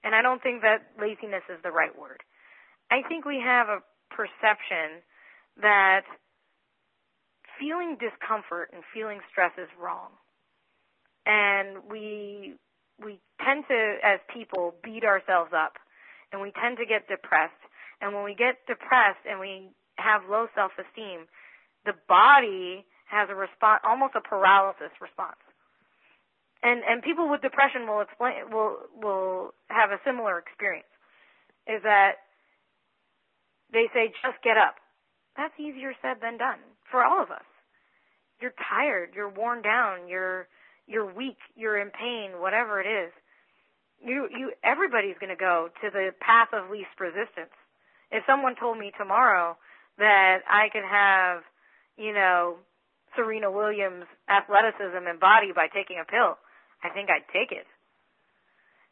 Speaker 2: And I don't think that laziness is the right word. I think we have a perception that feeling discomfort and feeling stress is wrong. And we we tend to, as people, beat ourselves up, and we tend to get depressed. And when we get depressed and we have low self-esteem, the body has a response, almost a paralysis response. And and people with depression will explain will will have a similar experience. Is that they say just get up. That's easier said than done for all of us. You're tired, you're worn down, you're you're weak, you're in pain, whatever it is, you you everybody's going to go to the path of least resistance. If someone told me tomorrow that I could have, you know, Serena Williams athleticism and body by taking a pill, I think I'd take it.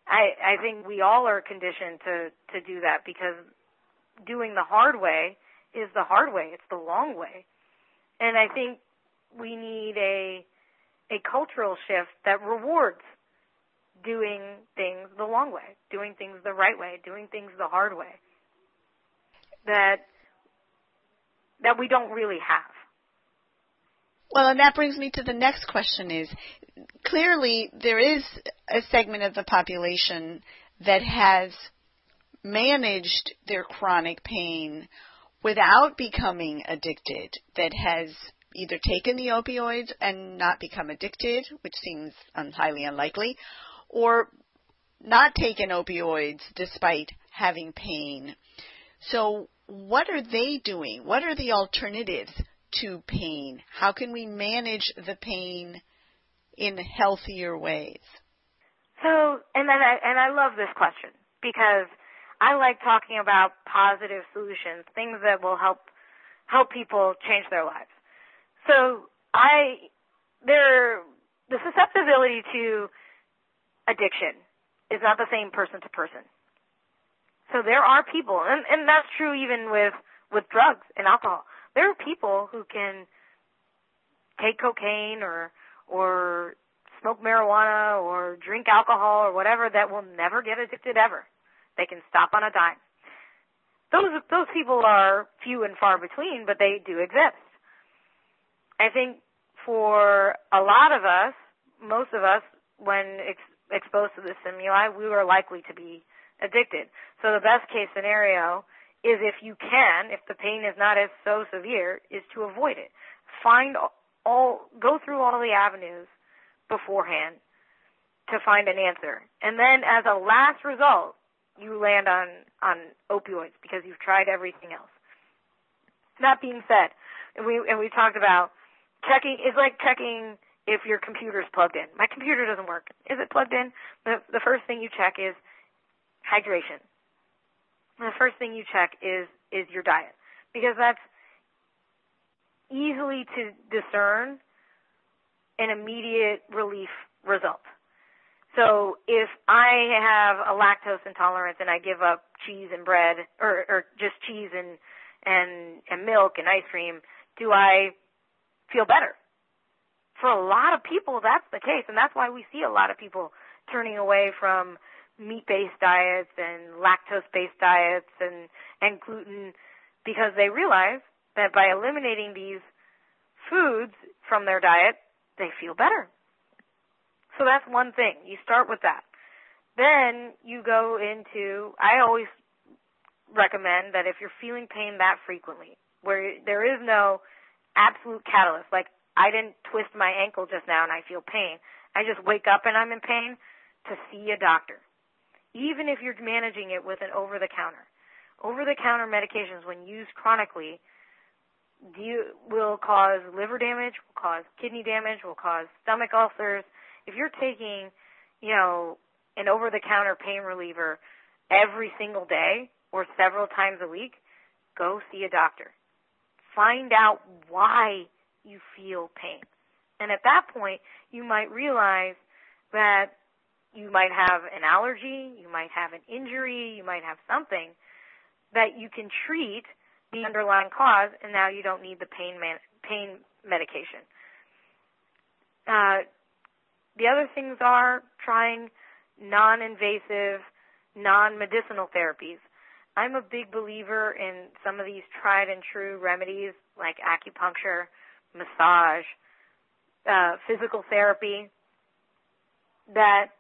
Speaker 2: I I think we all are conditioned to to do that because doing the hard way is the hard way. It's the long way. And I think we need a a cultural shift that rewards doing things the long way, doing things the right way, doing things the hard way. That that we don't really have.
Speaker 1: Well, and that brings me to the next question is clearly there is a segment of the population that has managed their chronic pain without becoming addicted, that has either taken the opioids and not become addicted, which seems highly unlikely, or not taken opioids despite having pain. So, what are they doing? What are the alternatives to pain? How can we manage the pain in healthier ways?
Speaker 2: So, and then I, and I love this question because I like talking about positive solutions, things that will help help people change their lives. So, I there the susceptibility to addiction is not the same person to person. So there are people, and, and that's true even with, with drugs and alcohol. There are people who can take cocaine or, or smoke marijuana or drink alcohol or whatever that will never get addicted ever. They can stop on a dime. Those, those people are few and far between, but they do exist. I think for a lot of us, most of us, when ex- exposed to the stimuli, we were likely to be addicted. So the best case scenario is if you can, if the pain is not as so severe, is to avoid it. Find all, go through all the avenues beforehand to find an answer. And then as a last result, you land on, on opioids because you've tried everything else. That being said, and we, and we talked about checking, it's like checking if your computer's plugged in. My computer doesn't work. Is it plugged in? The, the first thing you check is hydration. The first thing you check is is your diet because that's easily to discern an immediate relief result. So if I have a lactose intolerance and I give up cheese and bread or, or just cheese and, and, and milk and ice cream, do I feel better? For a lot of people, that's the case, and that's why we see a lot of people turning away from meat-based diets and lactose-based diets and and gluten because they realize that by eliminating these foods from their diet, they feel better. So that's one thing. You start with that. Then you go into I always recommend that if you're feeling pain that frequently, where there is no absolute catalyst, like I didn't twist my ankle just now and I feel pain. I just wake up and I'm in pain to see a doctor even if you're managing it with an over the counter. Over the counter medications, when used chronically, do, will cause liver damage, will cause kidney damage, will cause stomach ulcers. If you're taking, you know, an over the counter pain reliever every single day or several times a week, go see a doctor. Find out why you feel pain. And at that point, you might realize that you might have an allergy, you might have an injury, you might have something that you can treat the underlying cause, and now you don't need the pain man, pain medication. Uh, the other things are trying non-invasive, non-medicinal therapies. I'm a big believer in some of these tried and true remedies like acupuncture, massage, uh, physical therapy that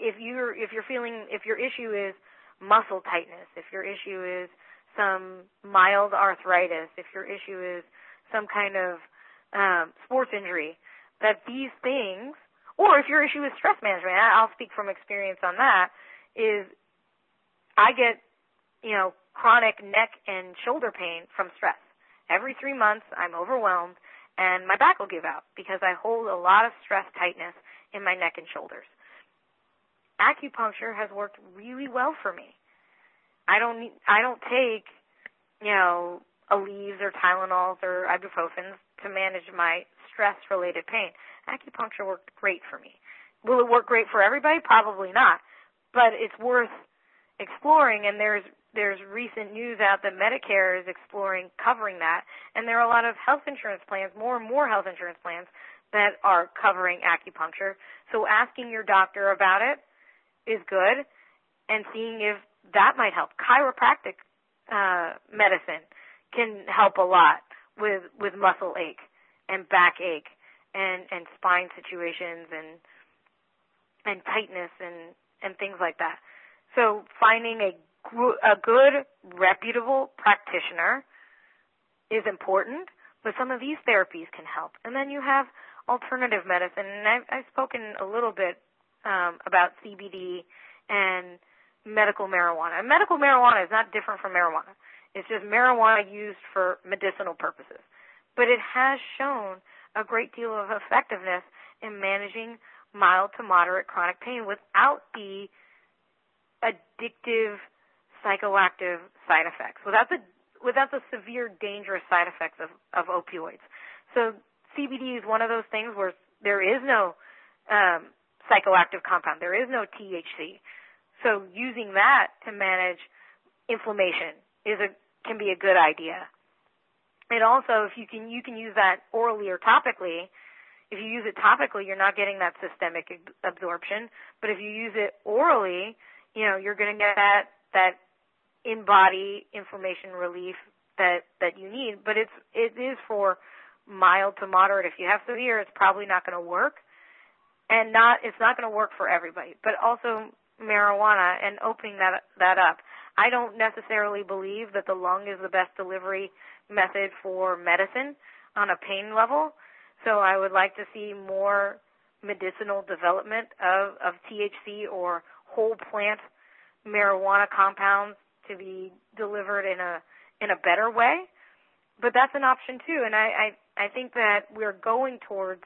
Speaker 2: if you're if you're feeling if your issue is muscle tightness, if your issue is some mild arthritis, if your issue is some kind of um, sports injury, that these things, or if your issue is stress management, I'll speak from experience on that, is I get, you know, chronic neck and shoulder pain from stress. Every three months, I'm overwhelmed and my back will give out because I hold a lot of stress tightness in my neck and shoulders acupuncture has worked really well for me. I don't need, I don't take, you know, Aleve or Tylenols or ibuprofens to manage my stress related pain. Acupuncture worked great for me. Will it work great for everybody? Probably not. But it's worth exploring and there's there's recent news out that Medicare is exploring covering that and there are a lot of health insurance plans, more and more health insurance plans that are covering acupuncture. So asking your doctor about it is good and seeing if that might help. Chiropractic uh, medicine can help a lot with with muscle ache and backache and and spine situations and and tightness and and things like that. So finding a a good reputable practitioner is important, but some of these therapies can help. And then you have alternative medicine, and I've, I've spoken a little bit um, about CBD and medical marijuana. And medical marijuana is not different from marijuana. It's just marijuana used for medicinal purposes. But it has shown a great deal of effectiveness in managing mild to moderate chronic pain without the addictive psychoactive side effects, without the without the severe dangerous side effects of, of opioids. So CBD is one of those things where there is no um, psychoactive compound, there is no THC. So using that to manage inflammation is a can be a good idea. And also, if you can you can use that orally or topically. If you use it topically, you're not getting that systemic absorption. But if you use it orally, you know you're going to get that that in body inflammation relief that that you need. But it's it is for mild to moderate. If you have severe, it's probably not going to work, and not it's not going to work for everybody. But also marijuana and opening that that up. I don't necessarily believe that the lung is the best delivery method for medicine on a pain level. So I would like to see more medicinal development of, of THC or whole plant marijuana compounds to be delivered in a in a better way. But that's an option too, and I, I I think that we're going towards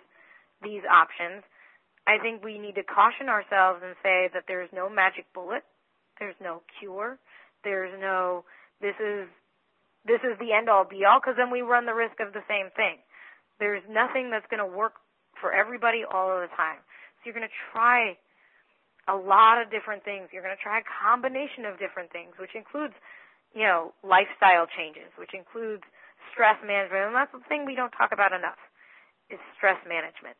Speaker 2: these options. I think we need to caution ourselves and say that there's no magic bullet, there's no cure, there's no this is this is the end all be all because then we run the risk of the same thing. There's nothing that's going to work for everybody all of the time. So you're going to try a lot of different things. You're going to try a combination of different things, which includes, you know, lifestyle changes, which includes stress management. And that's the thing we don't talk about enough is stress management.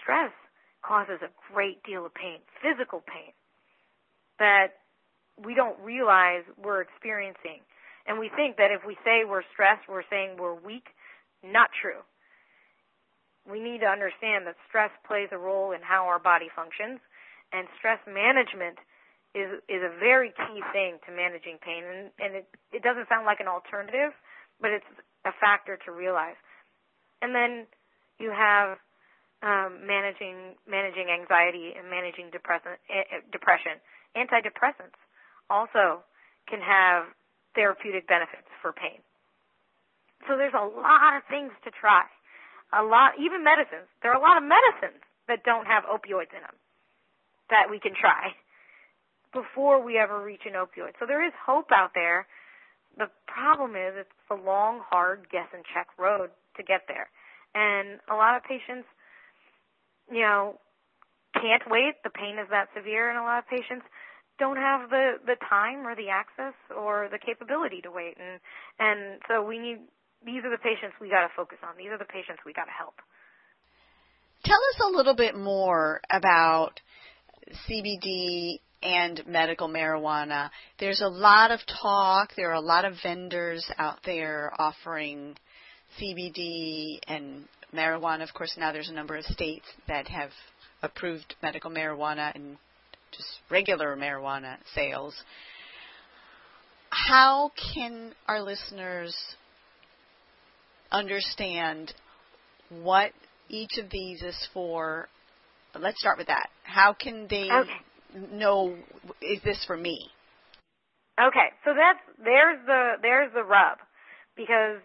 Speaker 2: Stress causes a great deal of pain, physical pain that we don't realize we're experiencing. And we think that if we say we're stressed, we're saying we're weak. Not true. We need to understand that stress plays a role in how our body functions, and stress management is is a very key thing to managing pain. And, and it, it doesn't sound like an alternative, but it's a factor to realize. And then you have um, managing managing anxiety and managing depression. Eh, depression. Antidepressants also can have therapeutic benefits for pain. So there's a lot of things to try. A lot, even medicines. There are a lot of medicines that don't have opioids in them that we can try before we ever reach an opioid. So there is hope out there. The problem is it's a long, hard guess and check road to get there. And a lot of patients, you know, can't wait. The pain is that severe, and a lot of patients don't have the the time or the access or the capability to wait and and so we need these are the patients we got to focus on these are the patients we got to help
Speaker 1: tell us a little bit more about CBD and medical marijuana there's a lot of talk there are a lot of vendors out there offering CBD and marijuana of course now there's a number of states that have approved medical marijuana and just regular marijuana sales. How can our listeners understand what each of these is for? Let's start with that. How can they okay. know is this for me?
Speaker 2: Okay, so that's there's the there's the rub because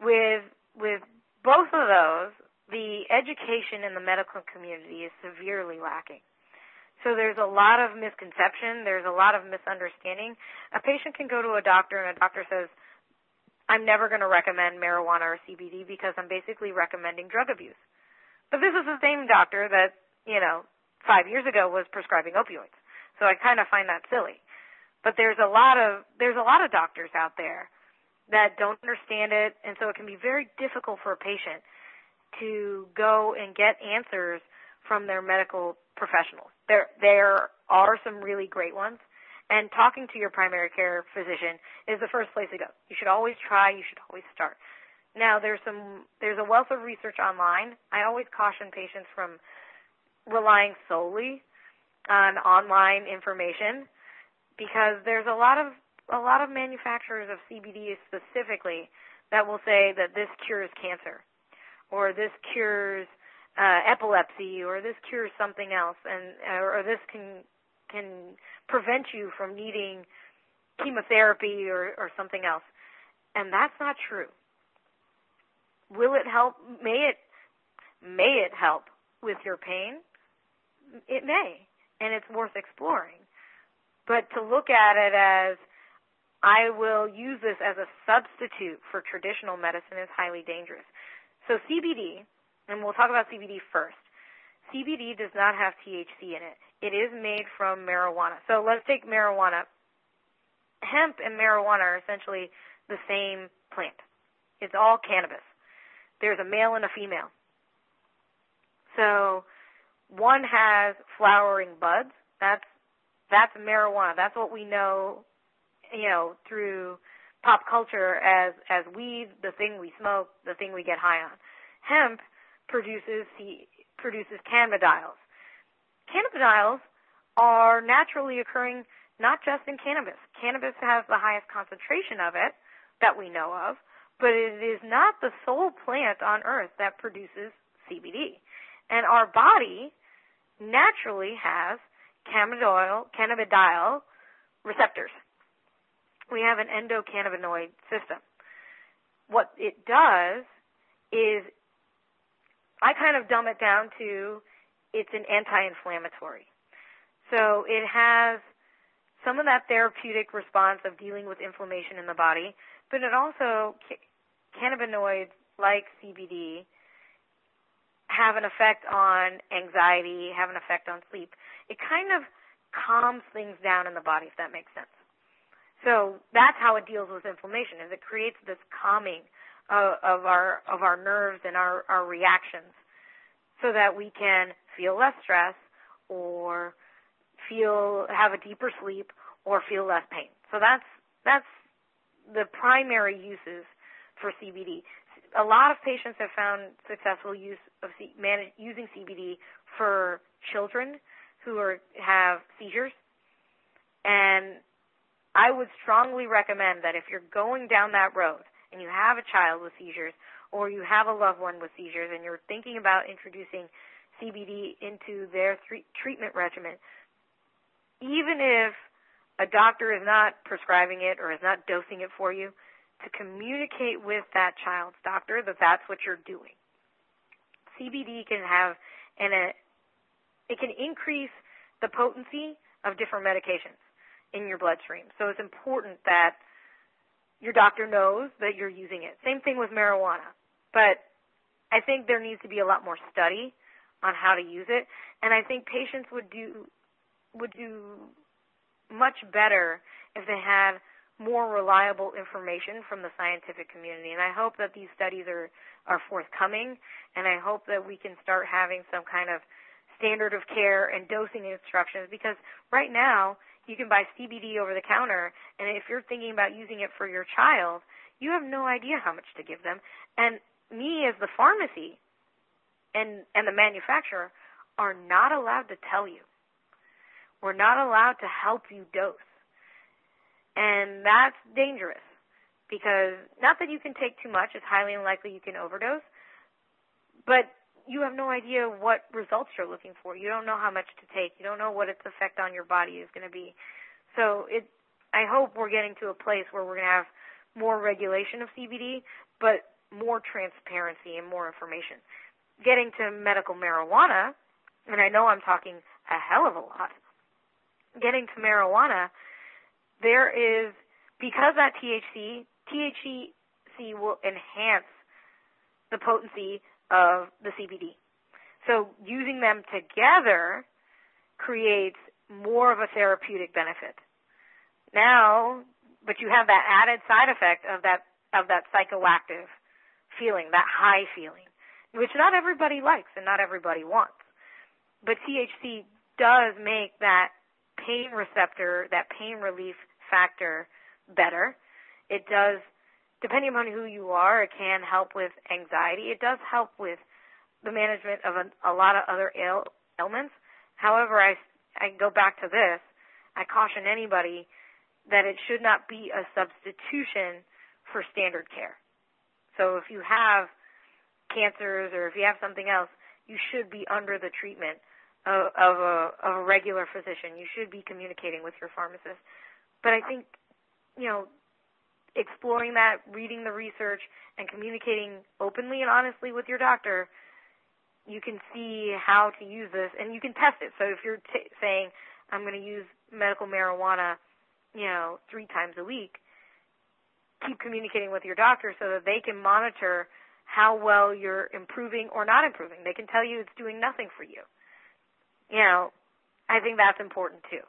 Speaker 2: with with both of those, the education in the medical community is severely lacking. So there's a lot of misconception. There's a lot of misunderstanding. A patient can go to a doctor and a doctor says, I'm never going to recommend marijuana or CBD because I'm basically recommending drug abuse. But this is the same doctor that, you know, five years ago was prescribing opioids. So I kind of find that silly. But there's a lot of there's a lot of doctors out there that don't understand it, and so it can be very difficult for a patient to go and get answers from their medical professionals. There there are some really great ones, and talking to your primary care physician is the first place to go. You should always try. You should always start. Now there's some there's a wealth of research online. I always caution patients from relying solely on online information because there's a lot of a lot of manufacturers of CBD specifically that will say that this cures cancer or this cures uh, epilepsy or this cures something else and or this can can prevent you from needing chemotherapy or, or something else. And that's not true. Will it help? May it may it help with your pain? It may, and it's worth exploring. But to look at it as I will use this as a substitute for traditional medicine is highly dangerous. So CBD, and we'll talk about CBD first. CBD does not have THC in it. It is made from marijuana. So let's take marijuana. Hemp and marijuana are essentially the same plant. It's all cannabis. There's a male and a female. So one has flowering buds. That's that's marijuana. That's what we know, you know, through pop culture as as weed, the thing we smoke, the thing we get high on. Hemp produces produces cannabidiols. Cannabidiols are naturally occurring not just in cannabis. Cannabis has the highest concentration of it that we know of, but it is not the sole plant on earth that produces CBD. And our body naturally has cannabidiol, cannabidiol receptors. We have an endocannabinoid system. What it does is, I kind of dumb it down to it's an anti-inflammatory. So it has some of that therapeutic response of dealing with inflammation in the body, but it also, cannabinoids like CBD have an effect on anxiety, have an effect on sleep. It kind of calms things down in the body, if that makes sense. So that's how it deals with inflammation, is it creates this calming of, of our of our nerves and our, our reactions, so that we can feel less stress or feel have a deeper sleep or feel less pain. So that's that's the primary uses for CBD a lot of patients have found successful use of C- manage, using CBD for children who are have seizures, and I would strongly recommend that if you're going down that road and you have a child with seizures or you have a loved one with seizures and you're thinking about introducing CBD into their th- treatment regimen, even if a doctor is not prescribing it or is not dosing it for you, to communicate with that child's doctor that that's what you're doing. CBD can have and it can increase the potency of different medications in your bloodstream. So it's important that your doctor knows that you're using it. Same thing with marijuana. But I think there needs to be a lot more study on how to use it and I think patients would do would do much better if they had more reliable information from the scientific community. And I hope that these studies are, are forthcoming, and I hope that we can start having some kind of standard of care and dosing instructions because right now you can buy CBD over the counter, and if you're thinking about using it for your child, you have no idea how much to give them. And me as the pharmacy and, and the manufacturer are not allowed to tell you. We're not allowed to help you dose. And that's dangerous because not that you can take too much, it's highly unlikely you can overdose, but you have no idea what results you're looking for. You don't know how much to take. You don't know what its effect on your body is going to be. So it, I hope we're getting to a place where we're going to have more regulation of CBD, but more transparency and more information. Getting to medical marijuana, and I know I'm talking a hell of a lot. Getting to marijuana, there is because that THC THC will enhance the potency of the CBD. So using them together creates more of a therapeutic benefit. Now, but you have that added side effect of that of that psychoactive feeling, that high feeling, which not everybody likes and not everybody wants. But THC does make that pain receptor, that pain relief factor better. It does, depending upon who you are, it can help with anxiety. It does help with the management of a, a lot of other ail, ailments. However, I, I go back to this. I caution anybody that it should not be a substitution for standard care. So if you have cancers or if you have something else, you should be under the treatment of, of, a, of a regular physician. You should be communicating with your pharmacist. But I think, you know, exploring that, reading the research, and communicating openly and honestly with your doctor, you can see how to use this and you can test it. So if you're t- saying, I'm going to use medical marijuana, you know, three times a week, keep communicating with your doctor so that they can monitor how well you're improving or not improving. They can tell you it's doing nothing for you. You know, I think that's important too.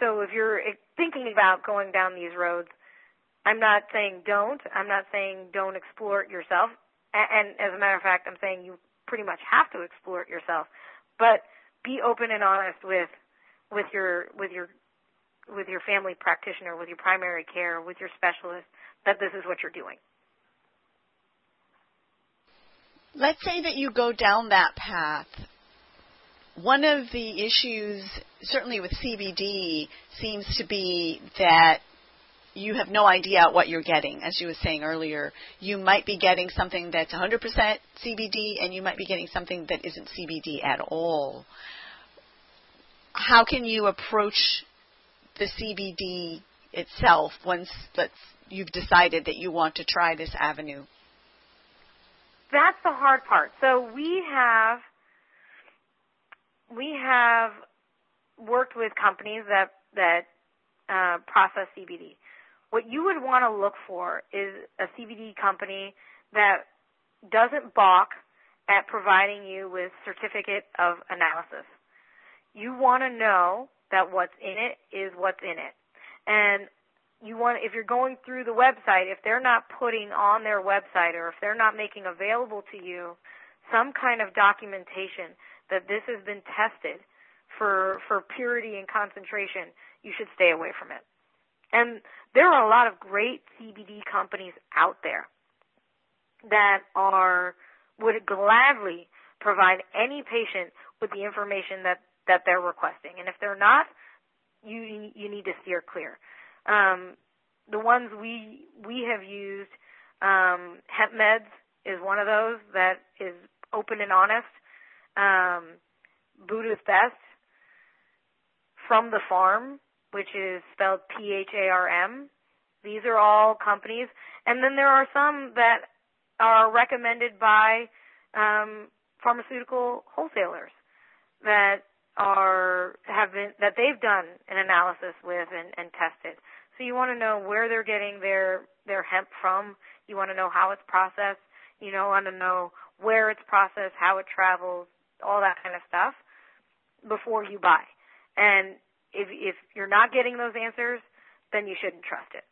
Speaker 2: So if you're thinking about going down these roads, I'm not saying don't. I'm not saying don't explore it yourself. And as a matter of fact, I'm saying you pretty much have to explore it yourself. But be open and honest with with your with your with your family practitioner, with your primary care, with your specialist, that this is what you're doing.
Speaker 1: Let's say that you go down that path. One of the issues, certainly with CBD, seems to be that you have no idea what you're getting. As you were saying earlier, you might be getting something that's 100% CBD and you might be getting something that isn't CBD at all. How can you approach the CBD itself once you've decided that you want to try this avenue?
Speaker 2: That's the hard part. So we have we have worked with companies that that uh, process CBD. What you would want to look for is a CBD company that doesn't balk at providing you with certificate of analysis. You want to know that what's in it is what's in it. And you want if you're going through the website, if they're not putting on their website or if they're not making available to you some kind of documentation that this has been tested for for purity and concentration, you should stay away from it. And there are a lot of great CBD companies out there that are would gladly provide any patient with the information that that they're requesting. And if they're not, you you need to steer clear. Um, the ones we we have used, um, hemp meds is one of those that is open and honest. Um, Buddha's Best from the Pharm, which is spelled P H A R M. These are all companies, and then there are some that are recommended by um, pharmaceutical wholesalers that are have been that they've done an analysis with and, and tested. So you want to know where they're getting their their hemp from. You want to know how it's processed. You know, want to know where it's processed, how it travels, all that kind of stuff before you buy. And if if you're not getting those answers, then you shouldn't trust it.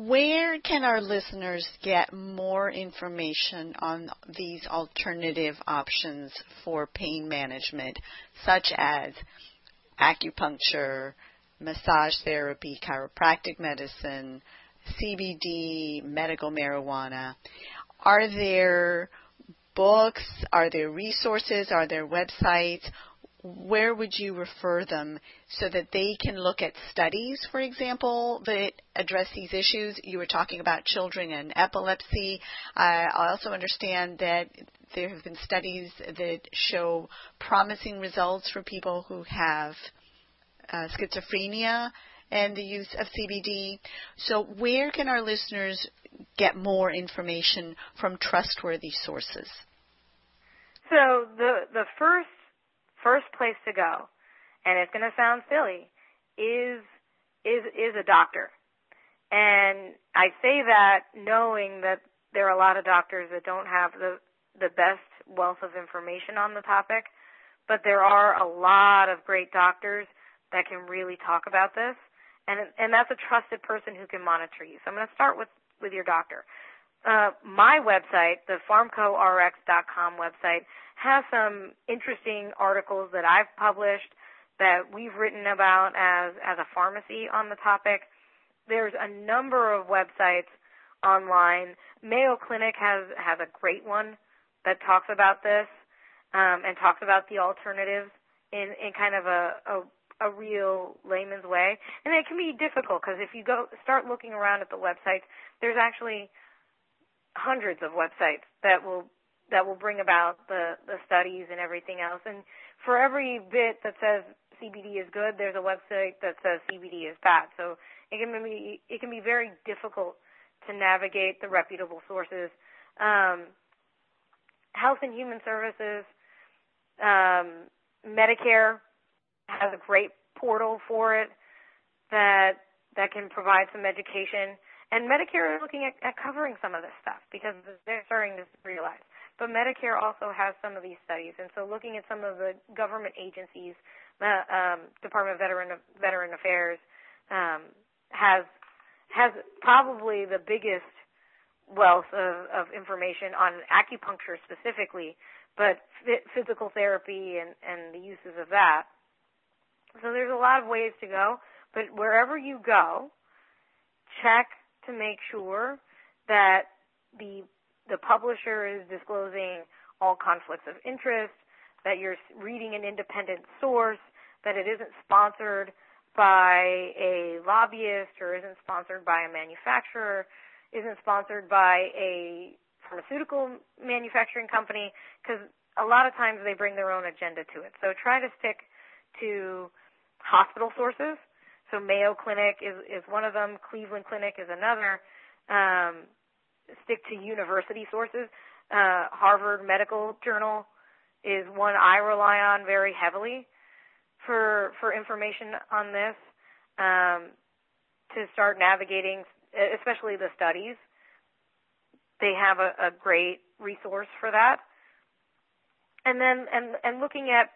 Speaker 1: Where can our listeners get more information on these alternative options for pain management, such as acupuncture, massage therapy, chiropractic medicine, CBD, medical marijuana? Are there books? Are there resources? Are there websites? where would you refer them so that they can look at studies, for example, that address these issues? You were talking about children and epilepsy. I also understand that there have been studies that show promising results for people who have uh, schizophrenia and the use of CBD. So, where can our listeners get more information from trustworthy sources?
Speaker 2: So, the the first first place to go, and it's going to sound silly, is is is a doctor. And I say that knowing that there are a lot of doctors that don't have the the best wealth of information on the topic, but there are a lot of great doctors that can really talk about this, and and that's a trusted person who can monitor you. So I'm going to start with with your doctor. Uh, my website, the pharmcorx.com website, has some interesting articles that I've published that we've written about as as a pharmacy on the topic. There's a number of websites online. Mayo Clinic has has a great one that talks about this um, and talks about the alternatives in in kind of a, a a real layman's way. And it can be difficult because if you go start looking around at the websites, there's actually hundreds of websites that will that will bring about the the studies and everything else. And for every bit that says CBD is good, there's a website that says CBD is bad. So it can be it can be very difficult to navigate the reputable sources. Um, Health and Human Services, um, Medicare has a great portal for it that that can provide some education. And Medicare is looking at, at covering some of this stuff because they're starting to realize. But Medicare also has some of these studies, and so looking at some of the government agencies, the um, Department of Veteran Veteran Affairs um, has has probably the biggest wealth of, of information on acupuncture specifically, but physical therapy and, and the uses of that. So there's a lot of ways to go, but wherever you go, check to make sure that the the publisher is disclosing all conflicts of interest, that you're reading an independent source, that it isn't sponsored by a lobbyist or isn't sponsored by a manufacturer, isn't sponsored by a pharmaceutical manufacturing company, because a lot of times they bring their own agenda to it. So try to stick to hospital sources. So Mayo Clinic is, is one of them, Cleveland Clinic is another. Um, stick to university sources. Uh, Harvard Medical Journal is one I rely on very heavily for for information on this um, to start navigating, especially the studies. They have a, a great resource for that. And then and and looking at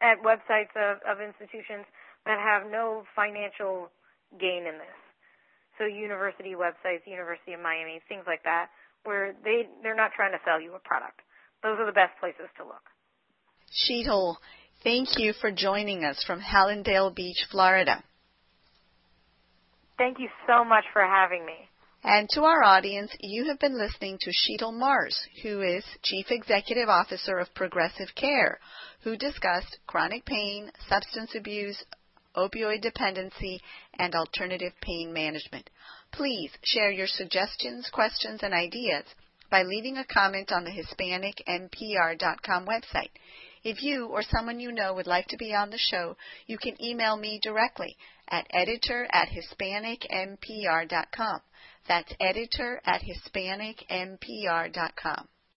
Speaker 2: at websites of, of institutions that have no financial gain in this. So university websites, University of Miami, things like that, where they they're not trying to sell you a product. Those are the best places to look.
Speaker 1: Shital, thank you for joining us from Hallandale Beach, Florida.
Speaker 2: Thank you so much for having me.
Speaker 1: And to our audience, you have been listening to Shital Mars, who is Chief Executive Officer of Progressive Care, who discussed chronic pain, substance abuse, opioid dependency, and alternative pain management. Please share your suggestions, questions, and ideas by leaving a comment on the HispanicMPR.com website. If you or someone you know would like to be on the show, you can email me directly at editor at HispanicMPR.com. That's editor at HispanicMPR.com.